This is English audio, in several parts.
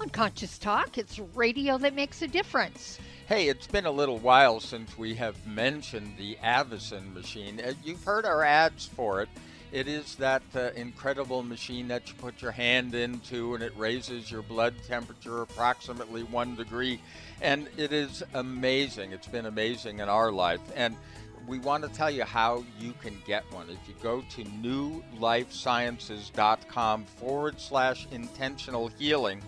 on Conscious Talk. It's radio that makes a difference. Hey, it's been a little while since we have mentioned the Avacen machine. Uh, You've heard our ads for it. It is that uh, incredible machine that you put your hand into and it raises your blood temperature approximately one degree. And it is amazing. It's been amazing in our life. And we want to tell you how you can get one. If you go to newlifesciences.com forward slash intentional healing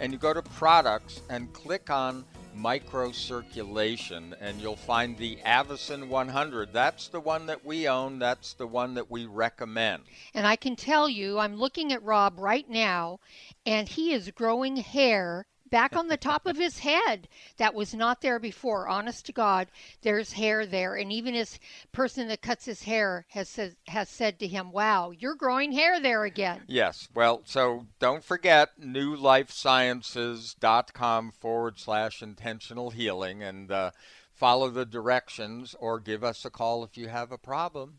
and you go to products and click on microcirculation and you'll find the Avacen 100. That's the one that we own. That's the one that we recommend. And I can tell you, I'm looking at Rob right now, and he is growing hair back on the top of his head that was not there before. Honest to God, there's hair there, and even his person that cuts his hair has said has said to him, "Wow, you're growing hair there again." Yes. Well, so don't forget newlifesciences.com forward slash intentional healing and uh, follow the directions or give us a call if you have a problem.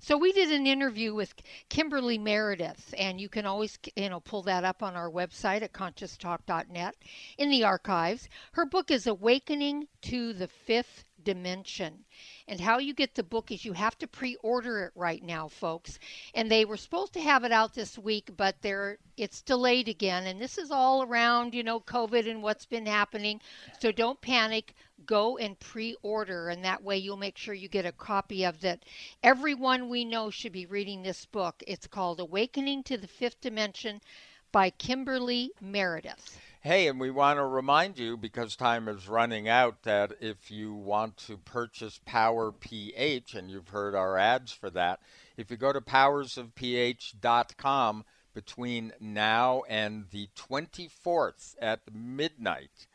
So we did an interview with Kimberly Meredith, and you can always, you know, pull that up on our website at conscioustalk.net in the archives. Her book is Awakening to the Fifth Dimension. And how you get the book is you have to pre-order it right now, folks. And they were supposed to have it out this week, but they're it's delayed again. And this is all around, you know, COVID and what's been happening. So don't panic. Go and pre-order, and that way you'll make sure you get a copy of that. Everyone we know should be reading this book. It's called Awakening to the Fifth Dimension by Kimberly Meredith. Hey, and we want to remind you because time is running out that if you want to purchase Power PH, and you've heard our ads for that, if you go to powersofph.com between now and the 24th at midnight,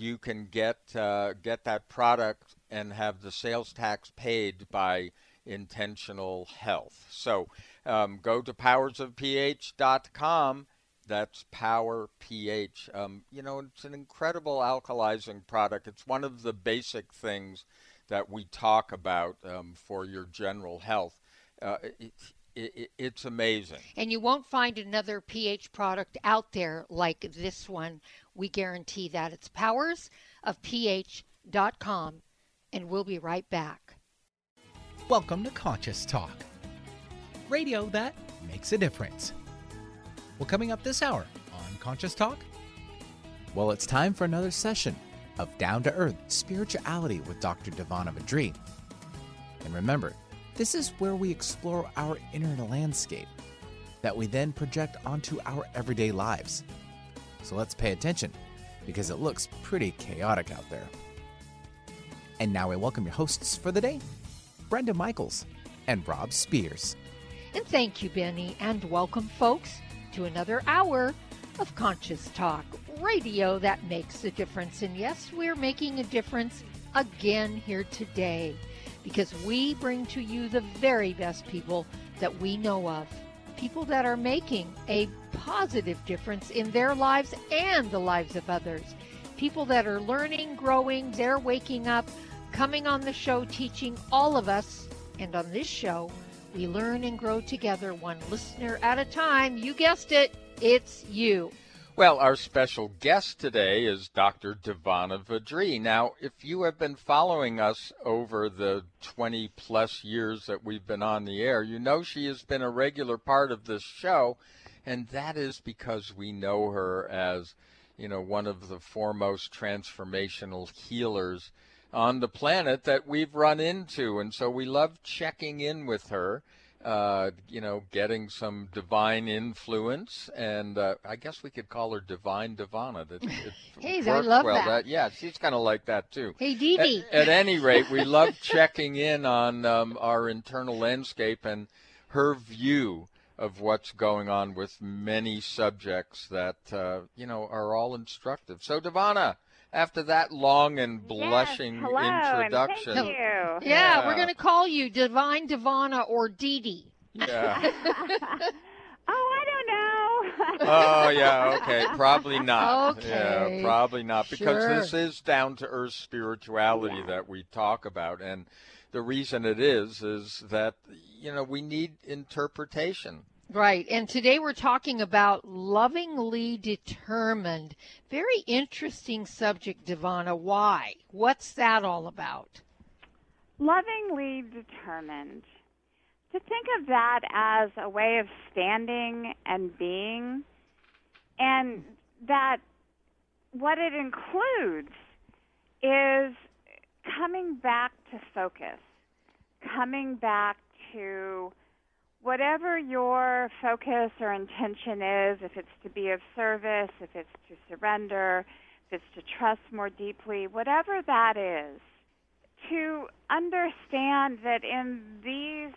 you can get uh, get that product and have the sales tax paid by intentional health. So um, go to powersofph.com that's Power pH. Um, you know, it's an incredible alkalizing product. It's one of the basic things that we talk about um, for your general health. Uh, it, it, it's amazing. And you won't find another pH product out there like this one. We guarantee that. It's powersofph.com, and we'll be right back. Welcome to Conscious Talk, radio that makes a difference. Well, coming up this hour on Conscious Talk, well, it's time for another session of Down to Earth Spirituality with Dr. DiVanna VaDree. And remember, this is where we explore our inner landscape that we then project onto our everyday lives. So let's pay attention because it looks pretty chaotic out there. And now I welcome your hosts for the day, Brenda Michaels and Rob Spears. And thank you, Benny, and welcome, folks, to another hour of Conscious Talk, radio that makes a difference. And yes, we're making a difference again here today because we bring to you the very best people that we know of. People that are making a positive difference in their lives and the lives of others. People that are learning, growing, they're waking up, coming on the show, teaching all of us. And on this show, we learn and grow together, one listener at a time. You guessed it, it's you. Well, our special guest today is Dr. DiVanna VaDree. Now, if you have been following us over the 20 plus years that we've been on the air, you know she has been a regular part of this show, and that is because we know her as, you know, one of the foremost transformational healers on the planet that we've run into. And so we love checking in with her uh, you know, getting some divine influence, and uh, I guess we could call her Divine DiVanna. That hey, I love well. that. that. Yeah, she's kind of like that too. Hey, Dee Dee. At, at any rate, we love checking in on um, our internal landscape and her view of what's going on with many subjects that uh, you know are all instructive. So, DiVanna, after that long and blushing yes, hello, introduction. And thank you. Yeah, Yeah. we're going to call you Divine DiVanna or Dee Dee. Yeah. oh, I don't know. Oh yeah, okay. Probably not. Okay. Yeah, probably not because Sure. this is down to earth spirituality Yeah. that we talk about and the reason it is is that you know we need interpretation. Right. And today we're talking about lovingly determined. Very interesting subject, DiVanna. Why? What's that all about? Lovingly determined. To think of that as a way of standing and being, and that what it includes is coming back to focus, coming back to whatever your focus or intention is, if it's to be of service, if it's to surrender, if it's to trust more deeply, whatever that is, to understand that in these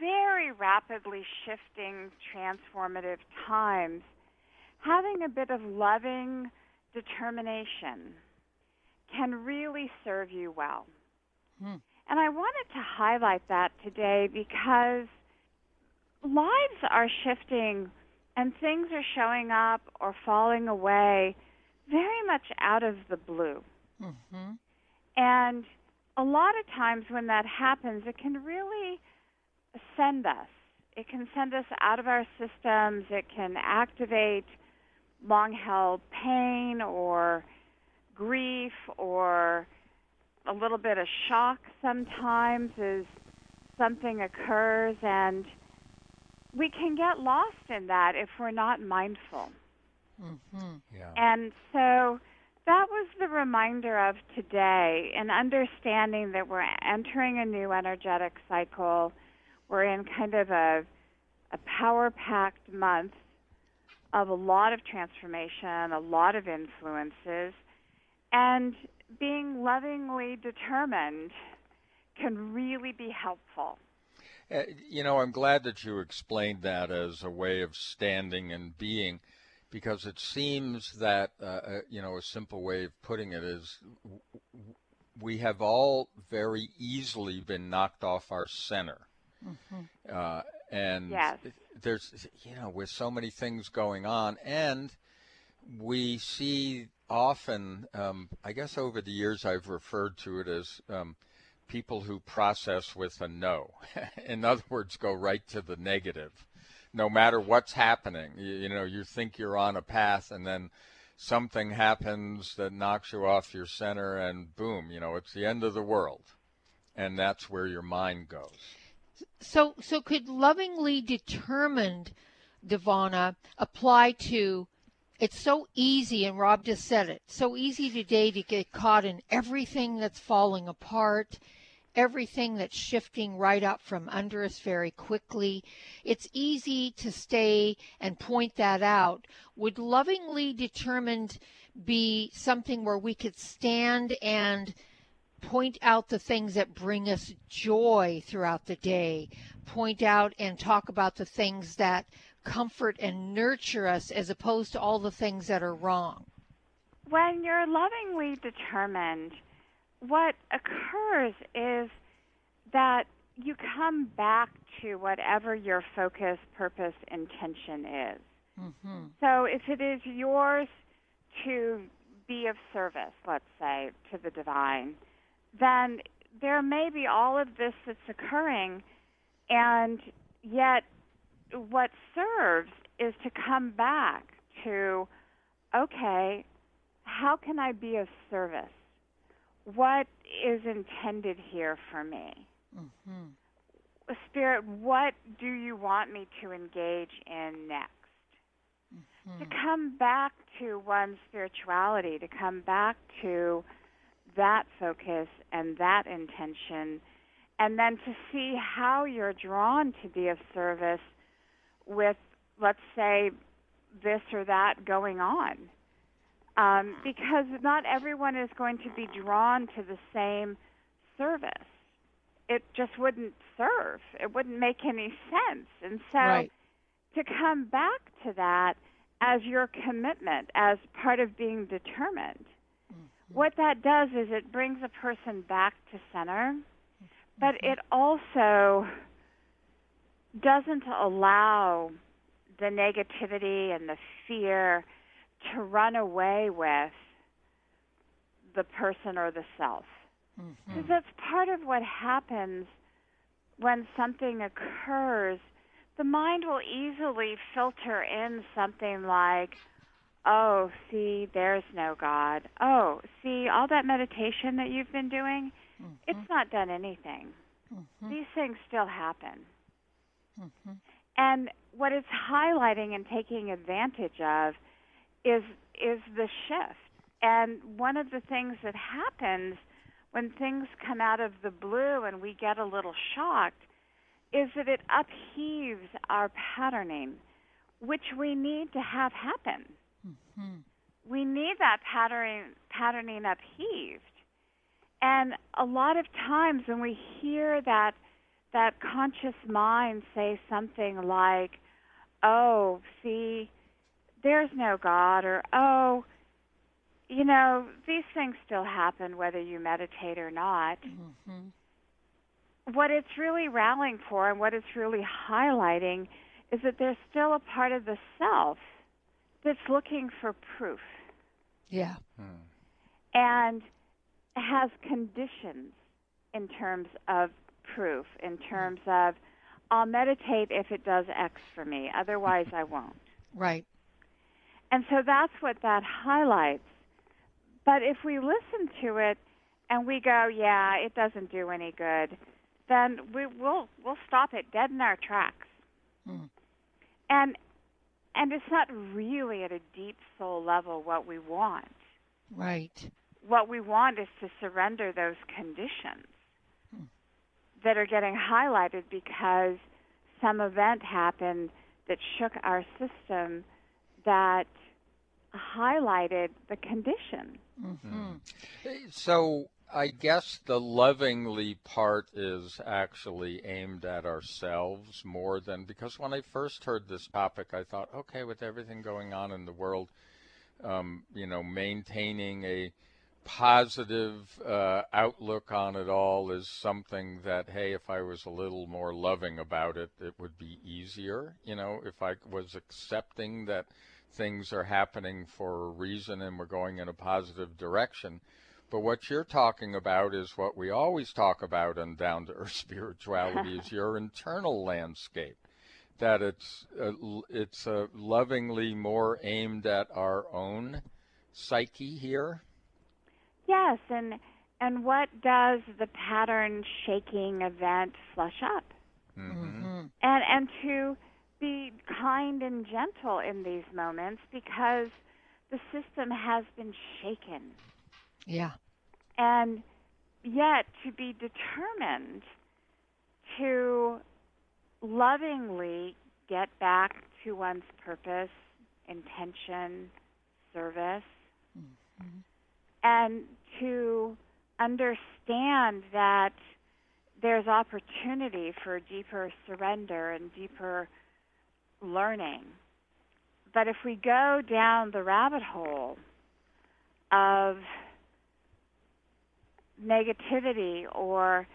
very rapidly shifting, transformative times, having a bit of loving determination can really serve you well. Hmm. And I wanted to highlight that today because lives are shifting and things are showing up or falling away very much out of the blue. Mm-hmm. And a lot of times when that happens, it can really send us. It can send us out of our systems. It can activate long held pain or grief or a little bit of shock sometimes as something occurs. And we can get lost in that if we're not mindful. Mm-hmm. Yeah. And so that was the reminder of today, and understanding that we're entering a new energetic cycle. We're in kind of a, a power packed month of a lot of transformation, a lot of influences, and being lovingly determined can really be helpful. Uh, you know, I'm glad that you explained that as a way of standing and being, because it seems that, uh, uh, you know, a simple way of putting it is we have all very easily been knocked off our center. Uh, and Yes. there's, you know, with so many things going on, and we see often, um, I guess over the years I've referred to it as um, people who process with a no. In other words, go right to the negative. No matter what's happening, you, you know, you think you're on a path and then something happens that knocks you off your center and boom, you know, it's the end of the world. And that's where your mind goes. So, so could lovingly determined, DiVanna, apply to? It's so easy, and Rob just said it. So easy today to get caught in everything that's falling apart, everything that's shifting right up from under us very quickly. It's easy to stay and point that out. Would lovingly determined be something where we could stand and point out the things that bring us joy throughout the day, point out and talk about the things that comfort and nurture us as opposed to all the things that are wrong. When you're lovingly determined, what occurs is that you come back to whatever your focus, purpose, intention is. Mm-hmm. So if it is yours to be of service, let's say, to the divine, then there may be all of this that's occurring, and yet what serves is to come back to, okay, how can I be of service? What is intended here for me? Mm-hmm. Spirit, what do you want me to engage in next? Mm-hmm. To come back to one's spirituality, to come back to that focus and that intention, and then to see how you're drawn to be of service with, let's say, this or that going on. Um, because not everyone is going to be drawn to the same service. It just wouldn't serve. It wouldn't make any sense. And so Right. to come back to that as your commitment, as part of being determined, what that does is it brings a person back to center, but mm-hmm. it also doesn't allow the negativity and the fear to run away with the person or the self. Because mm-hmm. that's part of what happens when something occurs. The mind will easily filter in something like, oh, see, there's no God. Oh, see, all that meditation that you've been doing, mm-hmm. it's not done anything. Mm-hmm. These things still happen. Mm-hmm. And what it's highlighting and taking advantage of is is the shift. And one of the things that happens when things come out of the blue and we get a little shocked is that it upheaves our patterning, which we need to have happen. Mm-hmm. We need that patterning patterning upheaved. And a lot of times when we hear that that conscious mind say something like, "Oh, see, there's no God," or "Oh, you know, these things still happen whether you meditate or not." Mm-hmm. What it's really rallying for, and what it's really highlighting, is that there's still a part of the self that's looking for proof. Yeah. Hmm. And has conditions in terms of proof, in terms of I'll meditate if it does X for me, otherwise I won't. Right. And so that's what that highlights. But if we listen to it and we go, yeah, it doesn't do any good, then we will we'll stop it dead in our tracks. Mm. And and it's not really at a deep soul level what we want. Right. What we want is to surrender those conditions. That are getting highlighted because some event happened that shook our system that highlighted the condition. Mm-hmm. So I guess the lovingly part is actually aimed at ourselves more than because when I first heard this topic, I thought, okay, with everything going on in the world, um, you know, maintaining a positive uh, outlook on it all is something that, hey, if I was a little more loving about it, it would be easier. You know, if I was accepting that things are happening for a reason and we're going in a positive direction but what you're talking about is what we always talk about in down to earth spirituality is your internal landscape. That it's it's uh, lovingly more aimed at our own psyche here. Yes, and and what does the pattern shaking event flush up? Mm-hmm. And and to be kind and gentle in these moments because the system has been shaken. Yeah. And yet to be determined to lovingly get back to one's purpose, intention, service, mm-hmm. And to understand that there's opportunity for deeper surrender and deeper learning. But if we go down the rabbit hole of negativity or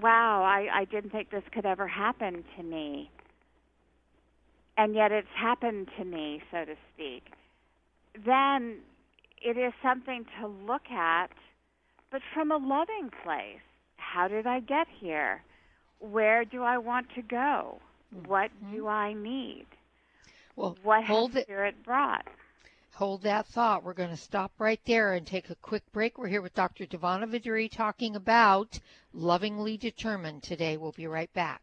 wow, I, I didn't think this could ever happen to me. And yet it's happened to me, so to speak. Then it is something to look at, but from a loving place. How did I get here? Where do I want to go? What mm-hmm. do I need? Well, what has Spirit brought? Hold that thought. We're going to stop right there and take a quick break. We're here with Dr. DiVanna VaDree talking about lovingly determined today. We'll be right back.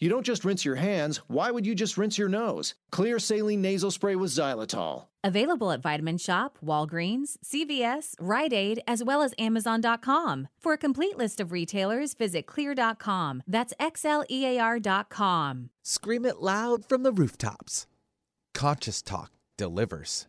You don't just rinse your hands. Why would you just rinse your nose? Xlear saline nasal spray with xylitol. Available at Vitamin Shoppe, Walgreens, CVS, Rite Aid, as well as Amazon.com. For a complete list of retailers, visit xlear.com. That's X L E A R.com. Scream it loud from the rooftops. Conscious Talk delivers.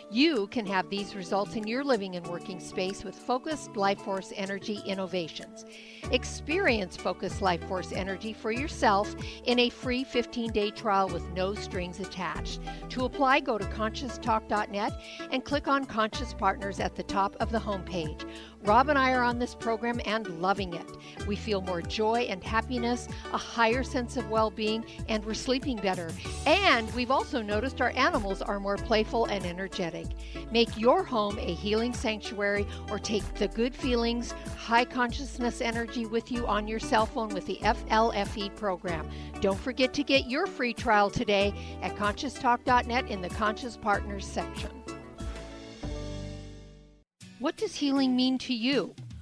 You can have these results in your living and working space with focused Life Force Energy innovations. Experience focused Life Force Energy for yourself in a free 15 day trial with no strings attached. To apply, go to conscioustalk.net and click on Conscious Partners at the top of the homepage. Rob and I are on this program and loving it. We feel more joy and happiness, a higher sense of well being, and we're sleeping better. And we've also noticed our animals are more playful and energetic. Make your home a healing sanctuary or take the good feelings, high consciousness energy with you on your cell phone with the FLFE program. Don't forget to get your free trial today at conscioustalk.net in the Conscious Partners section. What does healing mean to you?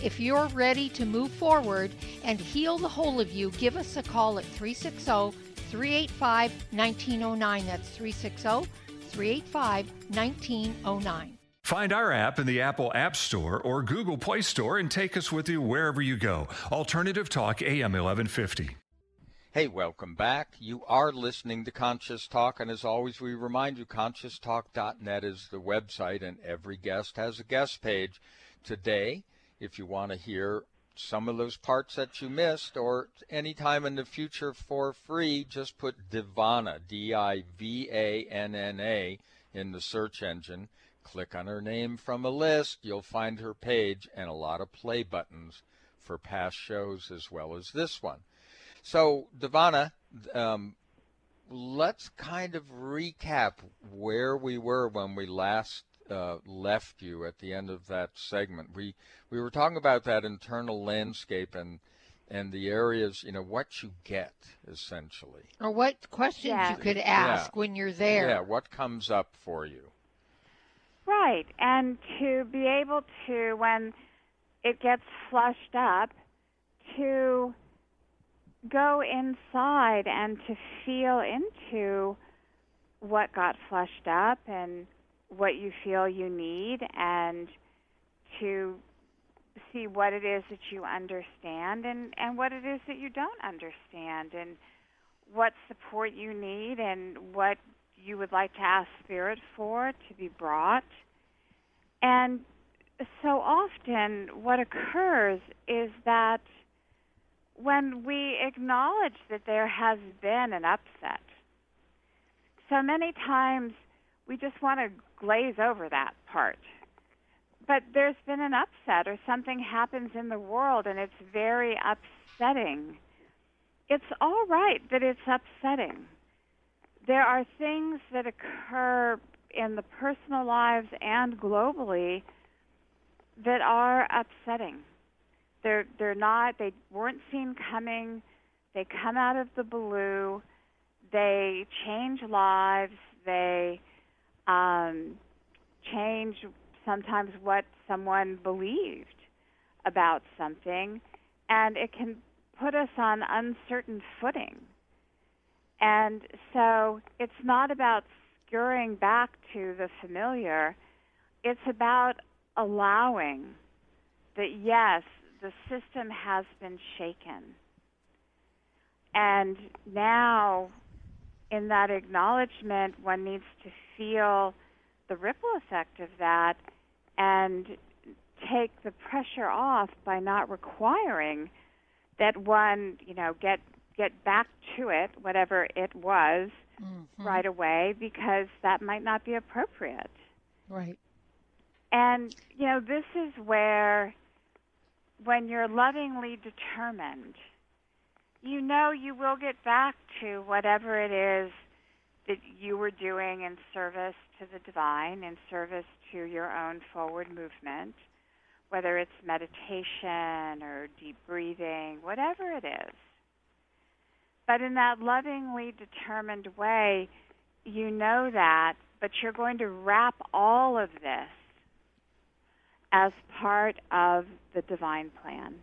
If you're ready to move forward and heal the whole of you, give us a call at 360 385 1909. That's 360 385 1909. Find our app in the Apple App Store or Google Play Store and take us with you wherever you go. Alternative Talk AM 1150. Hey, welcome back. You are listening to Conscious Talk, and as always, we remind you conscioustalk.net is the website, and every guest has a guest page. Today, if you want to hear some of those parts that you missed or anytime in the future for free, just put DiVanna, D I V A N N A, in the search engine. Click on her name from a list. You'll find her page and a lot of play buttons for past shows as well as this one. So, DiVanna, um, let's kind of recap where we were when we last uh, left you at the end of that segment. We we were talking about that internal landscape and and the areas, you know, what you get essentially, or what questions yeah. you could ask yeah. when you're there. Yeah, what comes up for you. Right, and to be able to when it gets flushed up to go inside and to feel into what got flushed up and what you feel you need and to see what it is that you understand and, and what it is that you don't understand and what support you need and what you would like to ask Spirit for to be brought. And so often, what occurs is that when we acknowledge that there has been an upset, so many times we just want to glaze over that part. But there's been an upset, or something happens in the world and it's very upsetting. It's all right that it's upsetting. There are things that occur in the personal lives and globally that are upsetting. They're they're not they weren't seen coming. They come out of the blue. They change lives. They um, change sometimes what someone believed about something, and it can put us on uncertain footing. And so it's not about scurrying back to the familiar, it's about allowing that, yes, the system has been shaken. And now, in that acknowledgement, one needs to feel the ripple effect of that and take the pressure off by not requiring that one, you know, get get back to it, whatever it was, mm-hmm. right away, because that might not be appropriate. Right. And you know, this is where, when you're lovingly determined, you know you will get back to whatever it is that you were doing in service to the divine, in service to your own forward movement, whether it's meditation or deep breathing, whatever it is. But in that lovingly determined way, you know that, but you're going to wrap all of this as part of the divine plan.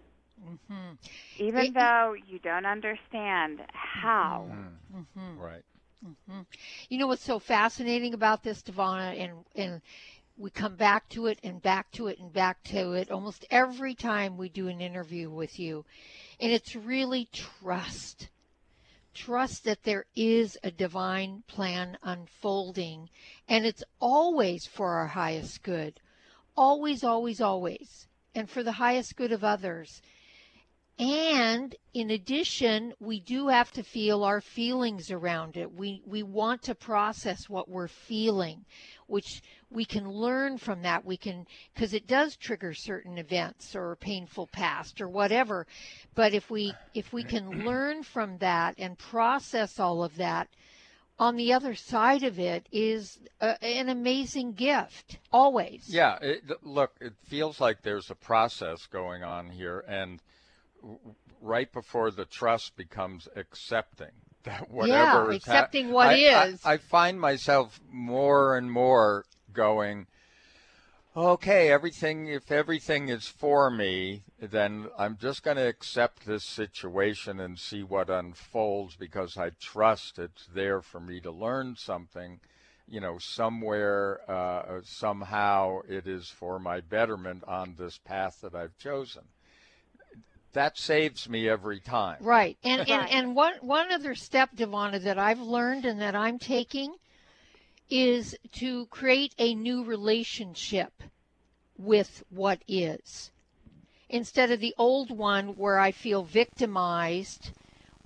Mm-hmm. Even it, though you don't understand how. Mm-hmm. mm-hmm. Right. Mm-hmm. You know what's so fascinating about this, DiVanna, and and we come back to it and back to it and back to it almost every time we do an interview with you, and it's really trust. Trust that there is a divine plan unfolding, and it's always for our highest good. Always, always, always. And for the highest good of others. And in addition, we do have to feel our feelings around it. We, we want to process what we're feeling, which we can learn from that. We can, because it does trigger certain events or painful past or whatever. But if we, if we can learn from that and process all of that, on the other side of it is a, an amazing gift, always. Yeah, it, look, it feels like there's a process going on here, and right before the trust becomes accepting that whatever yeah, accepting ha- what I, is. I, I find myself more and more going, okay, everything, if everything is for me, then I'm just going to accept this situation and see what unfolds because I trust it's there for me to learn something. You know, somewhere, uh, somehow it is for my betterment on this path that I've chosen that saves me every time. Right. And and, and one one other step, DiVanna, that I've learned and that I'm taking is to create a new relationship with what is. Instead of the old one where I feel victimized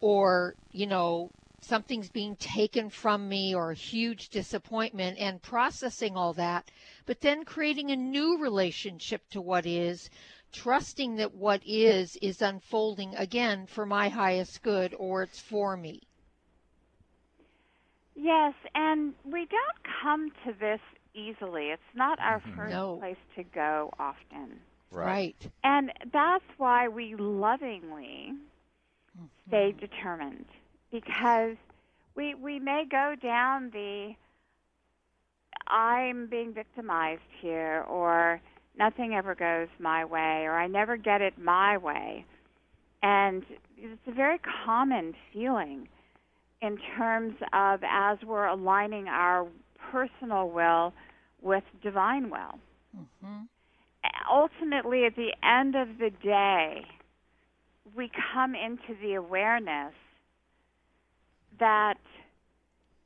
or, you know, something's being taken from me or a huge disappointment and processing all that, but then creating a new relationship to what is trusting that what is is unfolding again for my highest good or it's for me. Yes, and we don't come to this easily. It's not our mm-hmm. first no. place to go often. Right. right. And that's why we lovingly mm-hmm. stay determined because we we may go down the I'm being victimized here or nothing ever goes my way or I never get it my way. And it's a very common feeling in terms of as we're aligning our personal will with divine will. Mm-hmm. Ultimately, at the end of the day, we come into the awareness that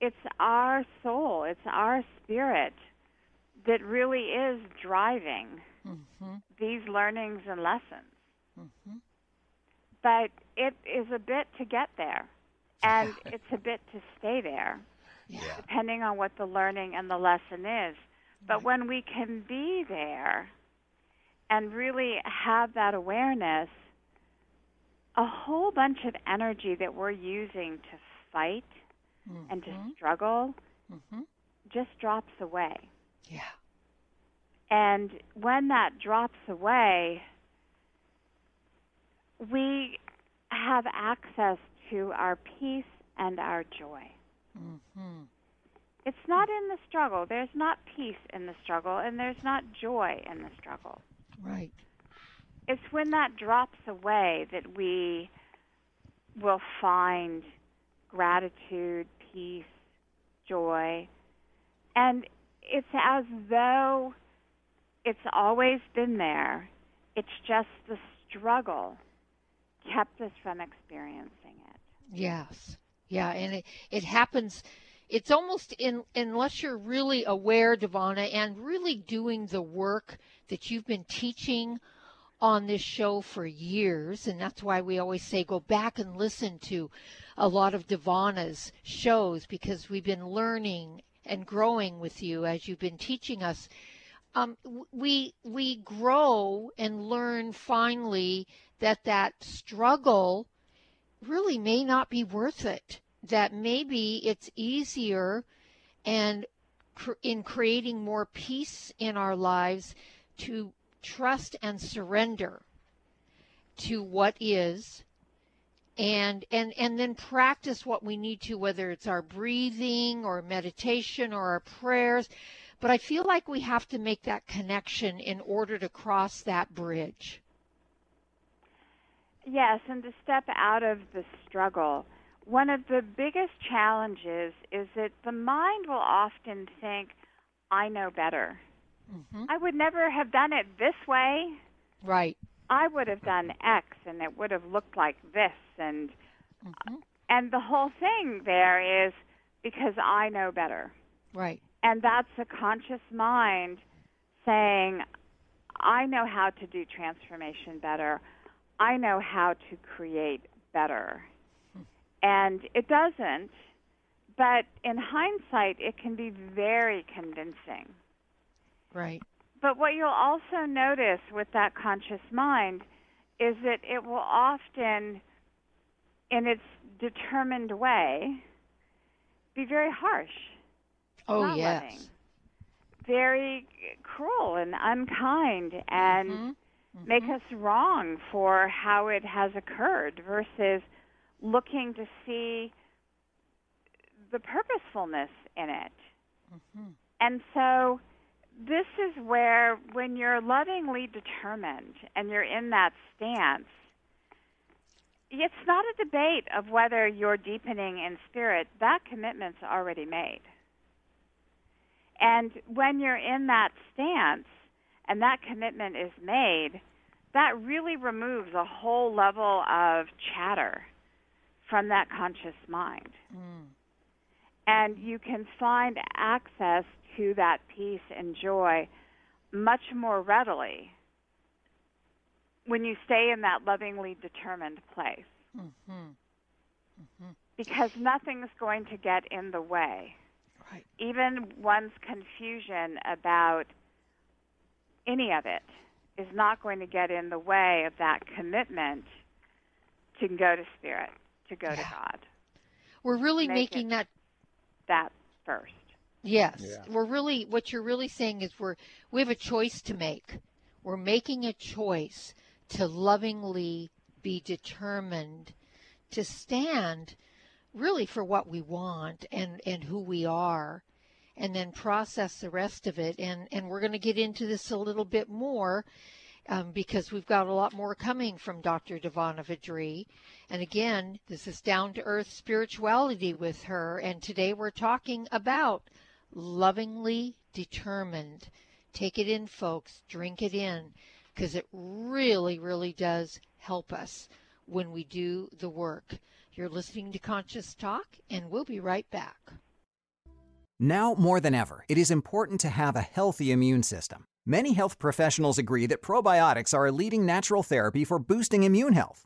it's our soul, it's our spirit that really is driving mm-hmm. these learnings and lessons. Mm-hmm. But it is a bit to get there, and it's a bit to stay there, yeah. depending on what the learning and the lesson is. But right. when we can be there and really have that awareness, a whole bunch of energy that we're using to fight mm-hmm. and to mm-hmm. struggle mm-hmm. just drops away. Yeah. And when that drops away, we have access to our peace and our joy. Mm-hmm. It's not in the struggle. There's not peace in the struggle, and there's not joy in the struggle. Right. It's when that drops away that we will find gratitude, peace, joy. And it's as though it's always been there. It's just the struggle kept us from experiencing it. Yes. Yeah, and it, it happens it's almost in unless you're really aware, DiVanna, and really doing the work that you've been teaching on this show for years, and that's why we always say go back and listen to a lot of DiVanna's shows because we've been learning and growing with you as you've been teaching us. Um, we we grow and learn finally that that struggle really may not be worth it. That maybe it's easier and in creating more peace in our lives to trust and surrender to what is and and and then practice what we need to whether it's our breathing or meditation or our prayers but i feel like we have to make that connection in order to cross that bridge yes and to step out of the struggle one of the biggest challenges is that the mind will often think i know better Mm-hmm. I would never have done it this way. Right. I would have done X and it would have looked like this and mm-hmm. and the whole thing there is because I know better. Right. And that's a conscious mind saying I know how to do transformation better. I know how to create better. Hmm. And it doesn't, but in hindsight it can be very convincing. Right. But what you'll also notice with that conscious mind is that it will often, in its determined way, be very harsh. Oh, yes. Loving, very cruel and unkind and mm-hmm. Mm-hmm. make us wrong for how it has occurred versus looking to see the purposefulness in it. Mm-hmm. And so this is where, when you're lovingly determined and you're in that stance, it's not a debate of whether you're deepening in spirit. That commitment's already made. And when you're in that stance and that commitment is made, that really removes a whole level of chatter from that conscious mind. Mm. And you can find access to that peace and joy much more readily when you stay in that lovingly determined place. Mm-hmm. Mm-hmm. Because nothing's going to get in the way. Right. Even one's confusion about any of it is not going to get in the way of that commitment to go to spirit, to go yeah. to God. We're really Make making that that first. Yes. Yeah. We're really what you're really saying is we're we have a choice to make. We're making a choice to lovingly be determined to stand really for what we want and and who we are and then process the rest of it and and we're going to get into this a little bit more um, because we've got a lot more coming from Dr. DiVanna VaDree. And again, this is down to earth spirituality with her. And today we're talking about lovingly determined. Take it in, folks. Drink it in because it really, really does help us when we do the work. You're listening to Conscious Talk, and we'll be right back. Now more than ever, it is important to have a healthy immune system. Many health professionals agree that probiotics are a leading natural therapy for boosting immune health.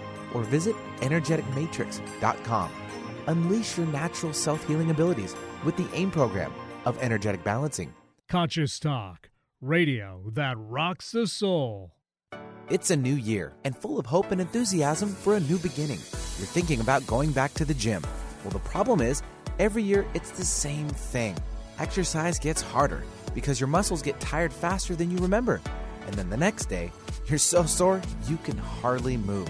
or visit energeticmatrix.com. Unleash your natural self healing abilities with the AIM program of energetic balancing. Conscious Talk, radio that rocks the soul. It's a new year and full of hope and enthusiasm for a new beginning. You're thinking about going back to the gym. Well, the problem is, every year it's the same thing. Exercise gets harder because your muscles get tired faster than you remember. And then the next day, you're so sore you can hardly move.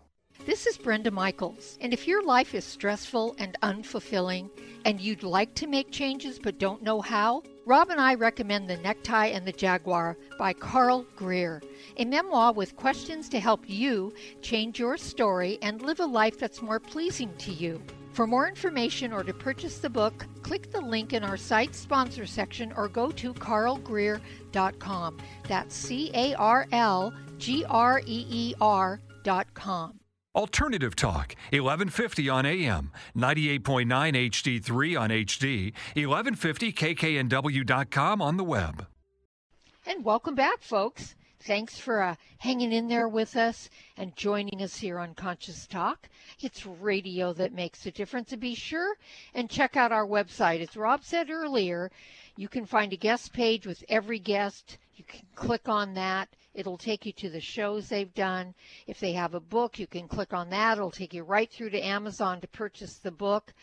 This is Brenda Michaels, and if your life is stressful and unfulfilling, and you'd like to make changes but don't know how, Rob and I recommend The Necktie and the Jaguar by Carl Greer, a memoir with questions to help you change your story and live a life that's more pleasing to you. For more information or to purchase the book, click the link in our site sponsor section or go to carlgreer.com. That's C A R L G R E E R.com. Alternative Talk, 1150 on AM, 98.9 HD3 on HD, 1150kknw.com on the web. And welcome back, folks. Thanks for uh, hanging in there with us and joining us here on Conscious Talk. It's radio that makes a difference. And be sure and check out our website. As Rob said earlier, you can find a guest page with every guest. You can click on that. It'll take you to the shows they've done. If they have a book, you can click on that. It'll take you right through to Amazon to purchase the book.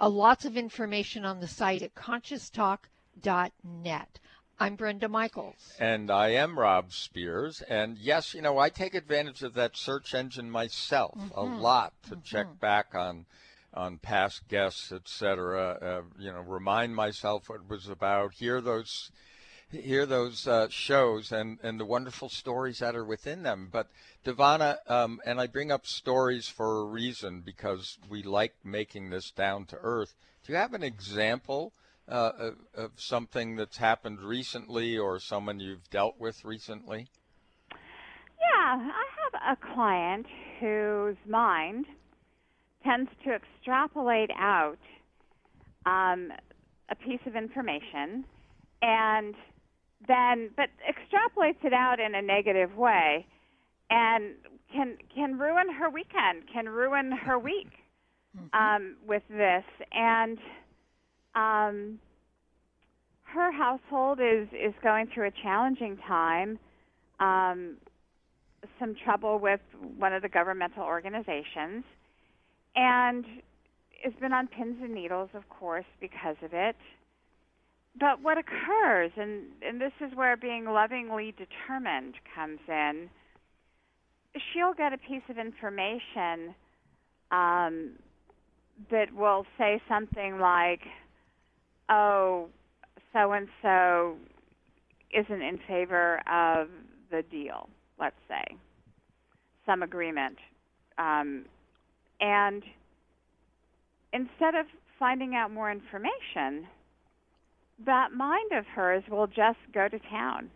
Uh, lots of information on the site at conscioustalk.net. I'm Brenda Michaels. And I am Rob Spears. And yes, you know, I take advantage of that search engine myself mm-hmm. a lot to mm-hmm. check back on on past guests, etc. Uh, you know, remind myself what it was about, hear those hear those uh, shows and, and the wonderful stories that are within them. But DiVanna, um, and I bring up stories for a reason because we like making this down to earth. Do you have an example uh, of, of, something that's happened recently or someone you've dealt with recently? Yeah, I have a client whose mind tends to extrapolate out um, a piece of information and then but extrapolates it out in a negative way and can can ruin her weekend can ruin her week mm-hmm. um, with this. And um, her household is is going through a challenging time um, some trouble with one of the governmental organizations. And has been on pins and needles of course because of it but what occurs, and, and this is where being lovingly determined comes in, she'll get a piece of information um, that will say something like, oh, so and so isn't in favor of the deal, let's say, some agreement. Um, and instead of finding out more information, that mind of hers will just go to town.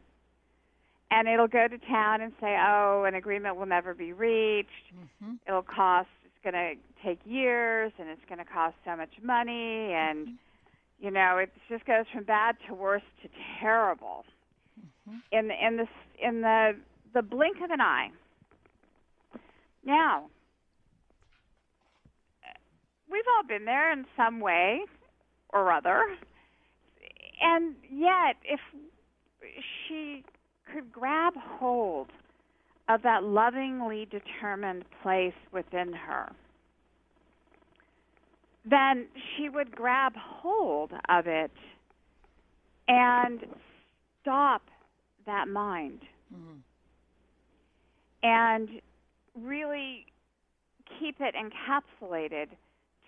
And it'll go to town and say, oh, an agreement will never be reached. Mm-hmm. It'll cost, it's going to take years and it's going to cost so much money. And, mm-hmm. you know, it just goes from bad to worse to terrible mm-hmm. in, the, in, the, in the, the blink of an eye. Now, we've all been there in some way or other and yet, if she could grab hold of that lovingly determined place within her, then she would grab hold of it and stop that mind. Mm-hmm. And really keep it encapsulated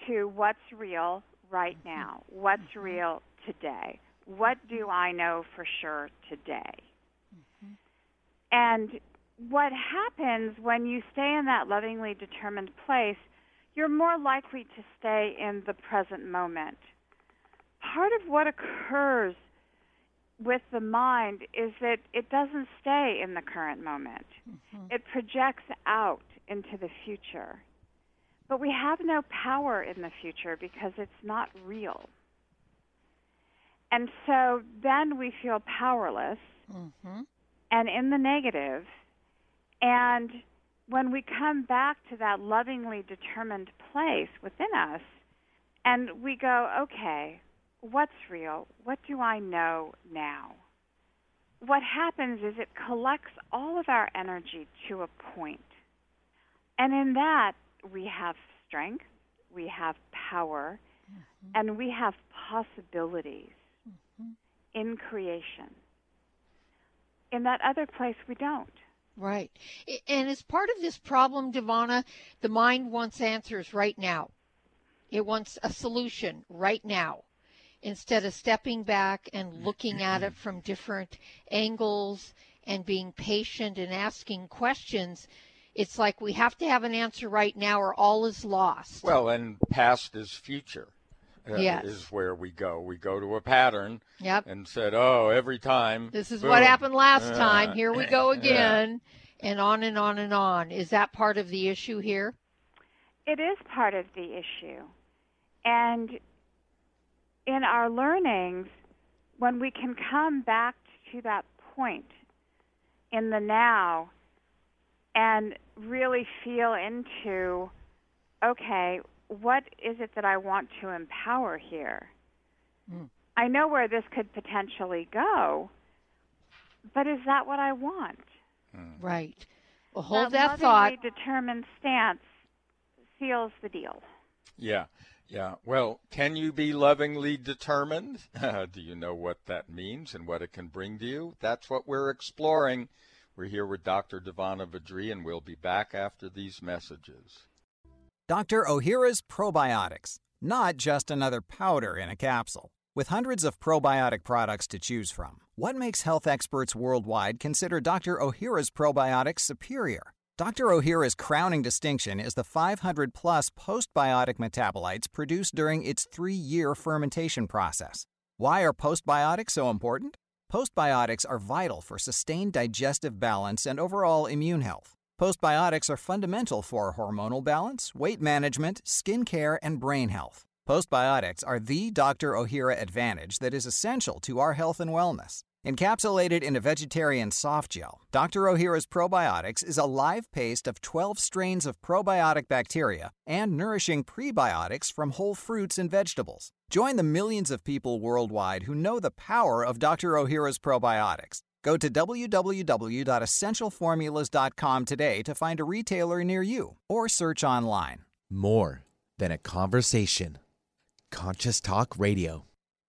to what's real right mm-hmm. now, what's mm-hmm. real today, what do I know for sure today? Mm-hmm. And what happens when you stay in that lovingly determined place, you're more likely to stay in the present moment. Part of what occurs with the mind is that it doesn't stay in the current moment. Mm-hmm. It projects out into the future. But we have no power in the future because it's not real. And so then we feel powerless mm-hmm. and in the negative. And when we come back to that lovingly determined place within us and we go, okay, what's real? What do I know now? What happens is it collects all of our energy to a point. And in that, we have strength, we have power, mm-hmm. and we have possibilities in creation. In that other place, we don't. Right. And as part of this problem, DiVanna, the mind wants answers right now. It wants a solution right now instead of stepping back and looking at it from different angles and being patient and asking questions. It's like we have to have an answer right now or all is lost. Well, and past is future yes. is where we go. We go to a pattern yep. and said, oh, every time. This is boom. what happened last uh, time. Here we go again. And on and on and on. Is that part of the issue here? It is part of the issue. And in our learnings, when we can come back to that point in the now and really feel into, okay, what is it that I want to empower here? Mm. I know where this could potentially go, but is that what I want? Mm. Right. Well, hold that, that thought. determined stance seals the deal. Yeah. Yeah. Well, can you be lovingly determined? Do you know what that means and what it can bring to you? That's what we're exploring. We're here with Dr. DiVanna VaDree, and we'll be back after these messages. Dr. Ohhira's Probiotics, not just another powder in a capsule. With hundreds of probiotic products to choose from, what makes health experts worldwide consider Dr. Ohhira's probiotics superior? Dr. Ohhira's crowning distinction is the 500 plus postbiotic metabolites produced during its three year fermentation process. Why are postbiotics so important? Postbiotics are vital for sustained digestive balance and overall immune health. Postbiotics are fundamental for hormonal balance, weight management, skin care, and brain health. Postbiotics are the Dr. Ohhira advantage that is essential to our health and wellness. Encapsulated in a vegetarian soft gel, Dr. Ohhira's Probiotics is a live paste of 12 strains of probiotic bacteria and nourishing prebiotics from whole fruits and vegetables. Join the millions of people worldwide who know the power of Dr. Ohhira's probiotics. Go to www.essentialformulas.com today to find a retailer near you or search online. More than a conversation. Conscious Talk Radio.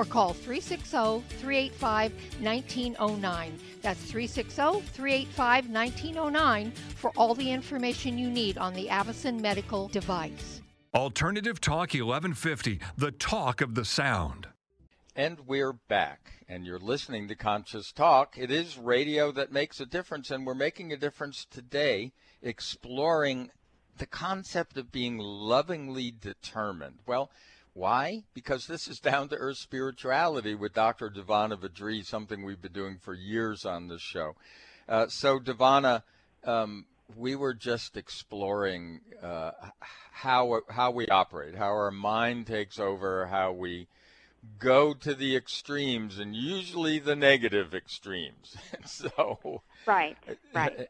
or call 360 385 1909. That's 360 385 1909 for all the information you need on the Avacen medical device. Alternative Talk 1150, the talk of the sound. And we're back, and you're listening to Conscious Talk. It is radio that makes a difference, and we're making a difference today exploring the concept of being lovingly determined. Well, why? Because this is down to earth spirituality with Dr. DiVanna VaDree, something we've been doing for years on this show. Uh, so, DiVanna, um, we were just exploring uh, how how we operate, how our mind takes over, how we go to the extremes, and usually the negative extremes. so, right, right.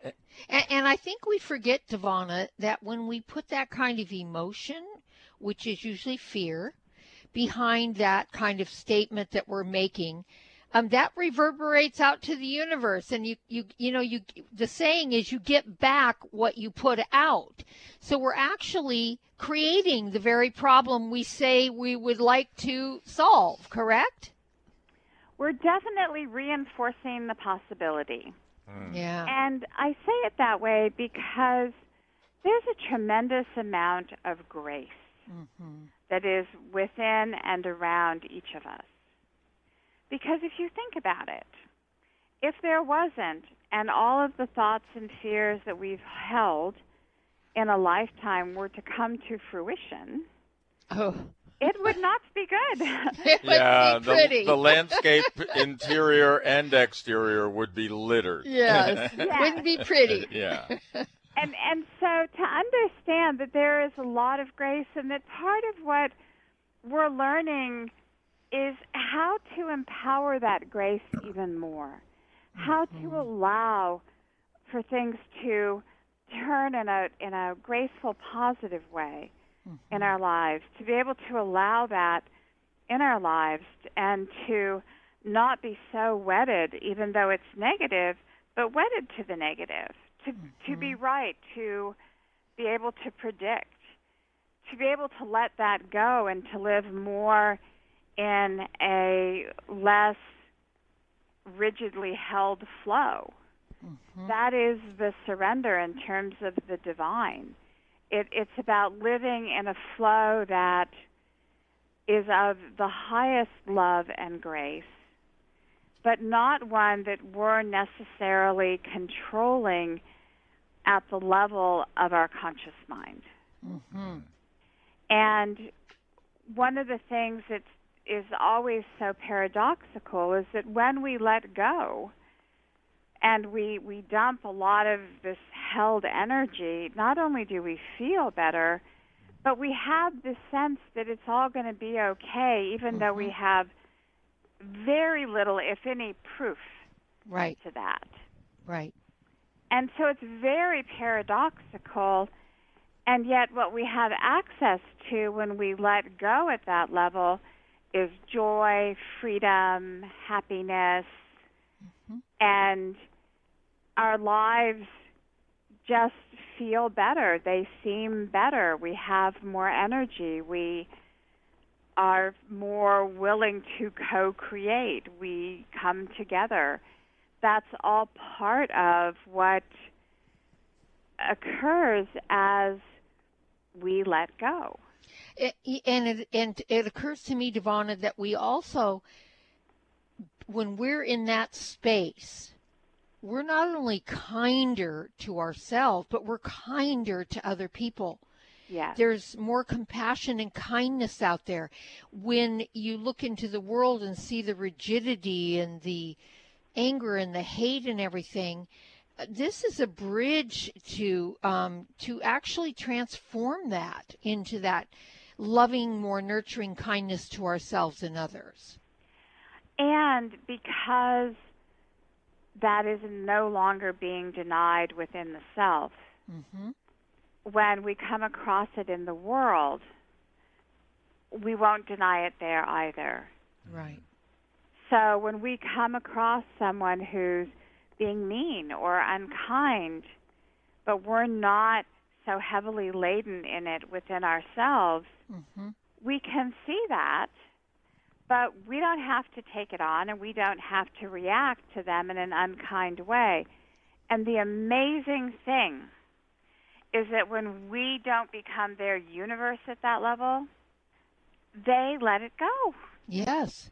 and, and I think we forget, DiVanna, that when we put that kind of emotion which is usually fear, behind that kind of statement that we're making. Um, that reverberates out to the universe, and you, you, you know, you. The saying is, you get back what you put out. So we're actually creating the very problem we say we would like to solve. Correct? We're definitely reinforcing the possibility. Mm. Yeah. And I say it that way because there's a tremendous amount of grace mm-hmm. that is within and around each of us. Because if you think about it, if there wasn't, and all of the thoughts and fears that we've held in a lifetime were to come to fruition, oh. it would not be good. yeah, the, the, landscape, interior and exterior, would be littered. Yes, yes. wouldn't be pretty. yeah and and so to understand that there is a lot of grace and that part of what we're learning is how to empower that grace even more how to mm-hmm. allow for things to turn in a in a graceful positive way mm-hmm. in our lives to be able to allow that in our lives and to not be so wedded even though it's negative but wedded to the negative to mm-hmm. to be mm-hmm. right, to be able to predict, to be able to let that go and to live more in a less rigidly held flow. Mm-hmm. That is the surrender in terms of the divine. It, it's about living in a flow that is of the highest love and grace but not one that we're necessarily controlling at the level of our conscious mind. Mm-hmm. And one of the things that is always so paradoxical is that when we let go and we, we dump a lot of this held energy, not only do we feel better, but we have the sense that it's all going to be okay, even mm-hmm. though we mm-hmm. have very little, if any, proof right. to that. Right. And so it's very paradoxical. And yet, what we have access to when we let go at that level is joy, freedom, happiness, mm-hmm. and our lives just feel better. They seem better. We have more energy. We are more willing to co create. We come together. That's all part of what occurs as we let go. And it, and it occurs to me, DiVanna, that we also, when we're in that space, we're not only kinder to ourselves, but we're kinder to other people. Yes. There's more compassion and kindness out there. When you look into the world and see the rigidity and the anger and the hate and everything, this is a bridge to um, to actually transform that into that loving, more nurturing kindness to ourselves and others. And because that is no longer being denied within the self. Mm-hmm. When we come across it in the world, we won't deny it there either. Right. So when we come across someone who's being mean or unkind, but we're not so heavily laden in it within ourselves, mm-hmm. we can see that but we don't have to take it on and we don't have to react to them in an unkind way. And the amazing thing is that when we don't become their universe at that level, they let it go. Yes.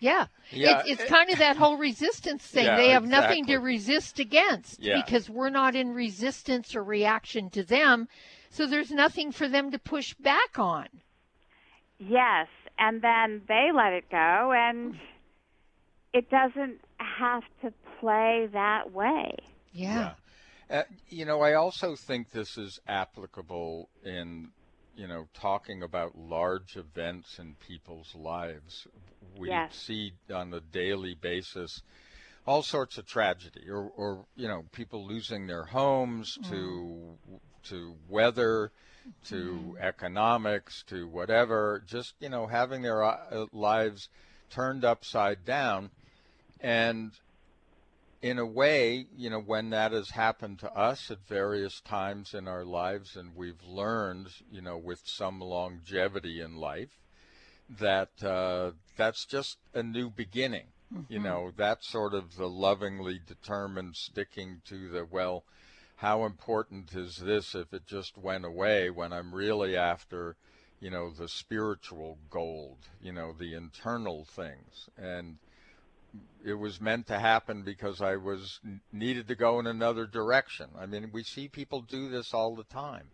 Yeah. yeah. It's, it's kind of that whole resistance thing. Yeah, they have exactly. nothing to resist against yeah. because we're not in resistance or reaction to them. So there's nothing for them to push back on. Yes, and then they let it go, and it doesn't have to play that way. Yeah. Uh, you know, I also think this is applicable in, you know, talking about large events in people's lives. We yes. see on a daily basis all sorts of tragedy, or, or you know, people losing their homes mm. to to weather to mm. economics to whatever, just, you know, having their uh, lives turned upside down. And in a way, you know, when that has happened to us at various times in our lives, and we've learned, you know, with some longevity in life, that uh, that's just a new beginning. Mm-hmm. You know, that's sort of the lovingly determined sticking to the, well, how important is this if it just went away when I'm really after, you know, the spiritual gold, you know, the internal things. And it was meant to happen because I was needed to go in another direction. I mean, we see people do this all the time.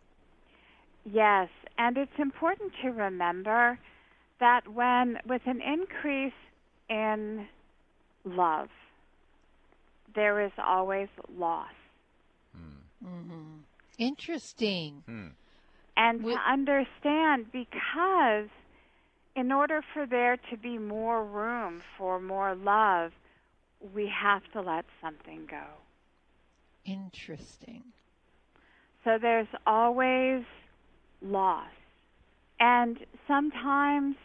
Yes, and it's important to remember that when with an increase in love, there is always loss. Mm-hmm. Interesting. Hmm. And to understand because in order for there to be more room for more love, we have to let something go. Interesting. So there's always loss. And sometimes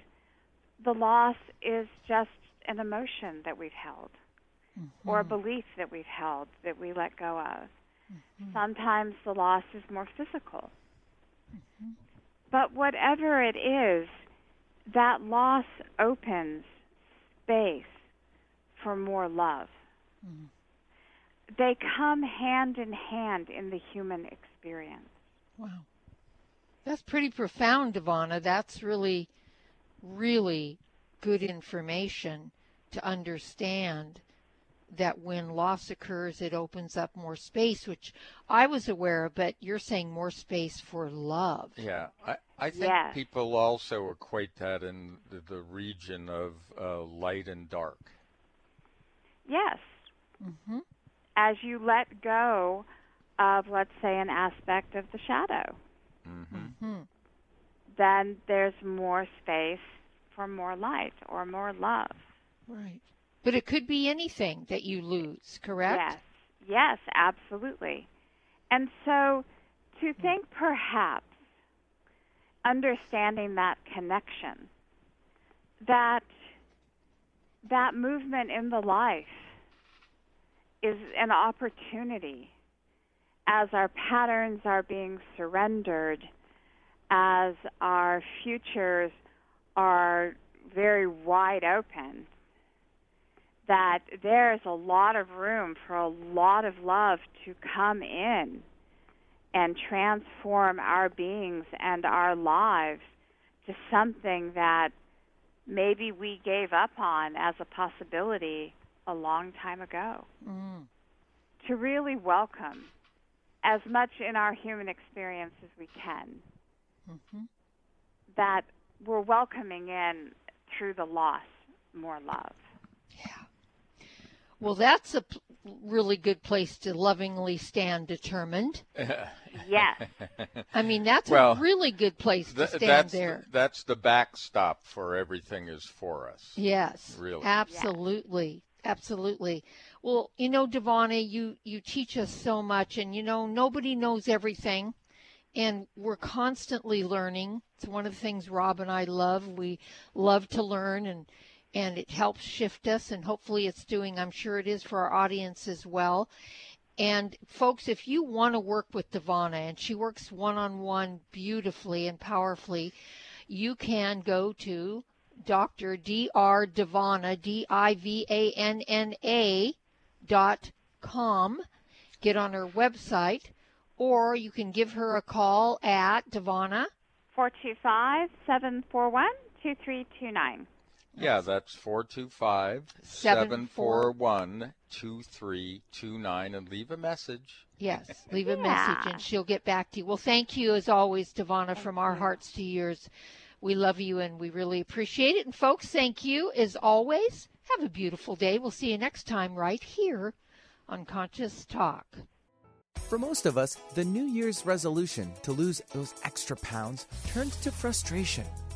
the loss is just an emotion that we've held mm-hmm. or a belief that we've held that we let go of. Mm-hmm. Sometimes the loss is more physical. Mm-hmm. But whatever it is, that loss opens space for more love. Mm-hmm. They come hand in hand in the human experience. Wow. That's pretty profound, DiVanna. That's really, really good information to understand that when loss occurs, it opens up more space, which I was aware of, but you're saying more space for love. Yeah, I, I think yes. people also equate that in the, the region of uh, light and dark. Yes. Mm-hmm. As you let go of, let's say, an aspect of the shadow, Mm-hmm. Mm-hmm. then there's more space for more light or more love. Right. But it could be anything that you lose, correct? Yes, yes, absolutely. And so to hmm. think perhaps understanding that connection, that that movement in the life is an opportunity as our patterns are being surrendered, as our futures are very wide open, that there's a lot of room for a lot of love to come in and transform our beings and our lives to something that maybe we gave up on as a possibility a long time ago. Mm. To really welcome as much in our human experience as we can. Mm-hmm. That we're welcoming in through the loss more love. Yeah. Well, that's a p- really good place to lovingly stand determined. yes. I mean, that's well, a really good place to stand that's there. The, that's the backstop for everything is for us. Yes. Really. Absolutely. Absolutely. Well, you know, DiVanna, you, you teach us so much, and you know, nobody knows everything, and we're constantly learning. It's one of the things Rob and I love. We love to learn, and and it helps shift us, and hopefully, it's doing. I'm sure it is for our audience as well. And folks, if you want to work with DiVanna, and she works one on one beautifully and powerfully, you can go to Dr. D.R. Divana, D I V A N N A dot com. Get on her website, or you can give her a call at DiVanna. 425 741 2329. Yeah, that's 425 741 2329 and leave a message. Yes, leave a Yeah. message and she'll get back to you. Well, thank you as always, DiVanna, from our hearts to yours. We love you and we really appreciate it. And folks, thank you as always. Have a beautiful day. We'll see you next time right here on Conscious Talk. For most of us, the New Year's resolution to lose those extra pounds turns to frustration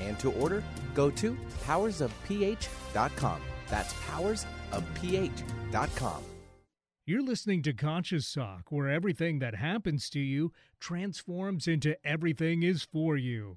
and to order, go to powersofph.com. That's powersofph.com. You're listening to Conscious Talk, where everything that happens to you transforms into everything is for you.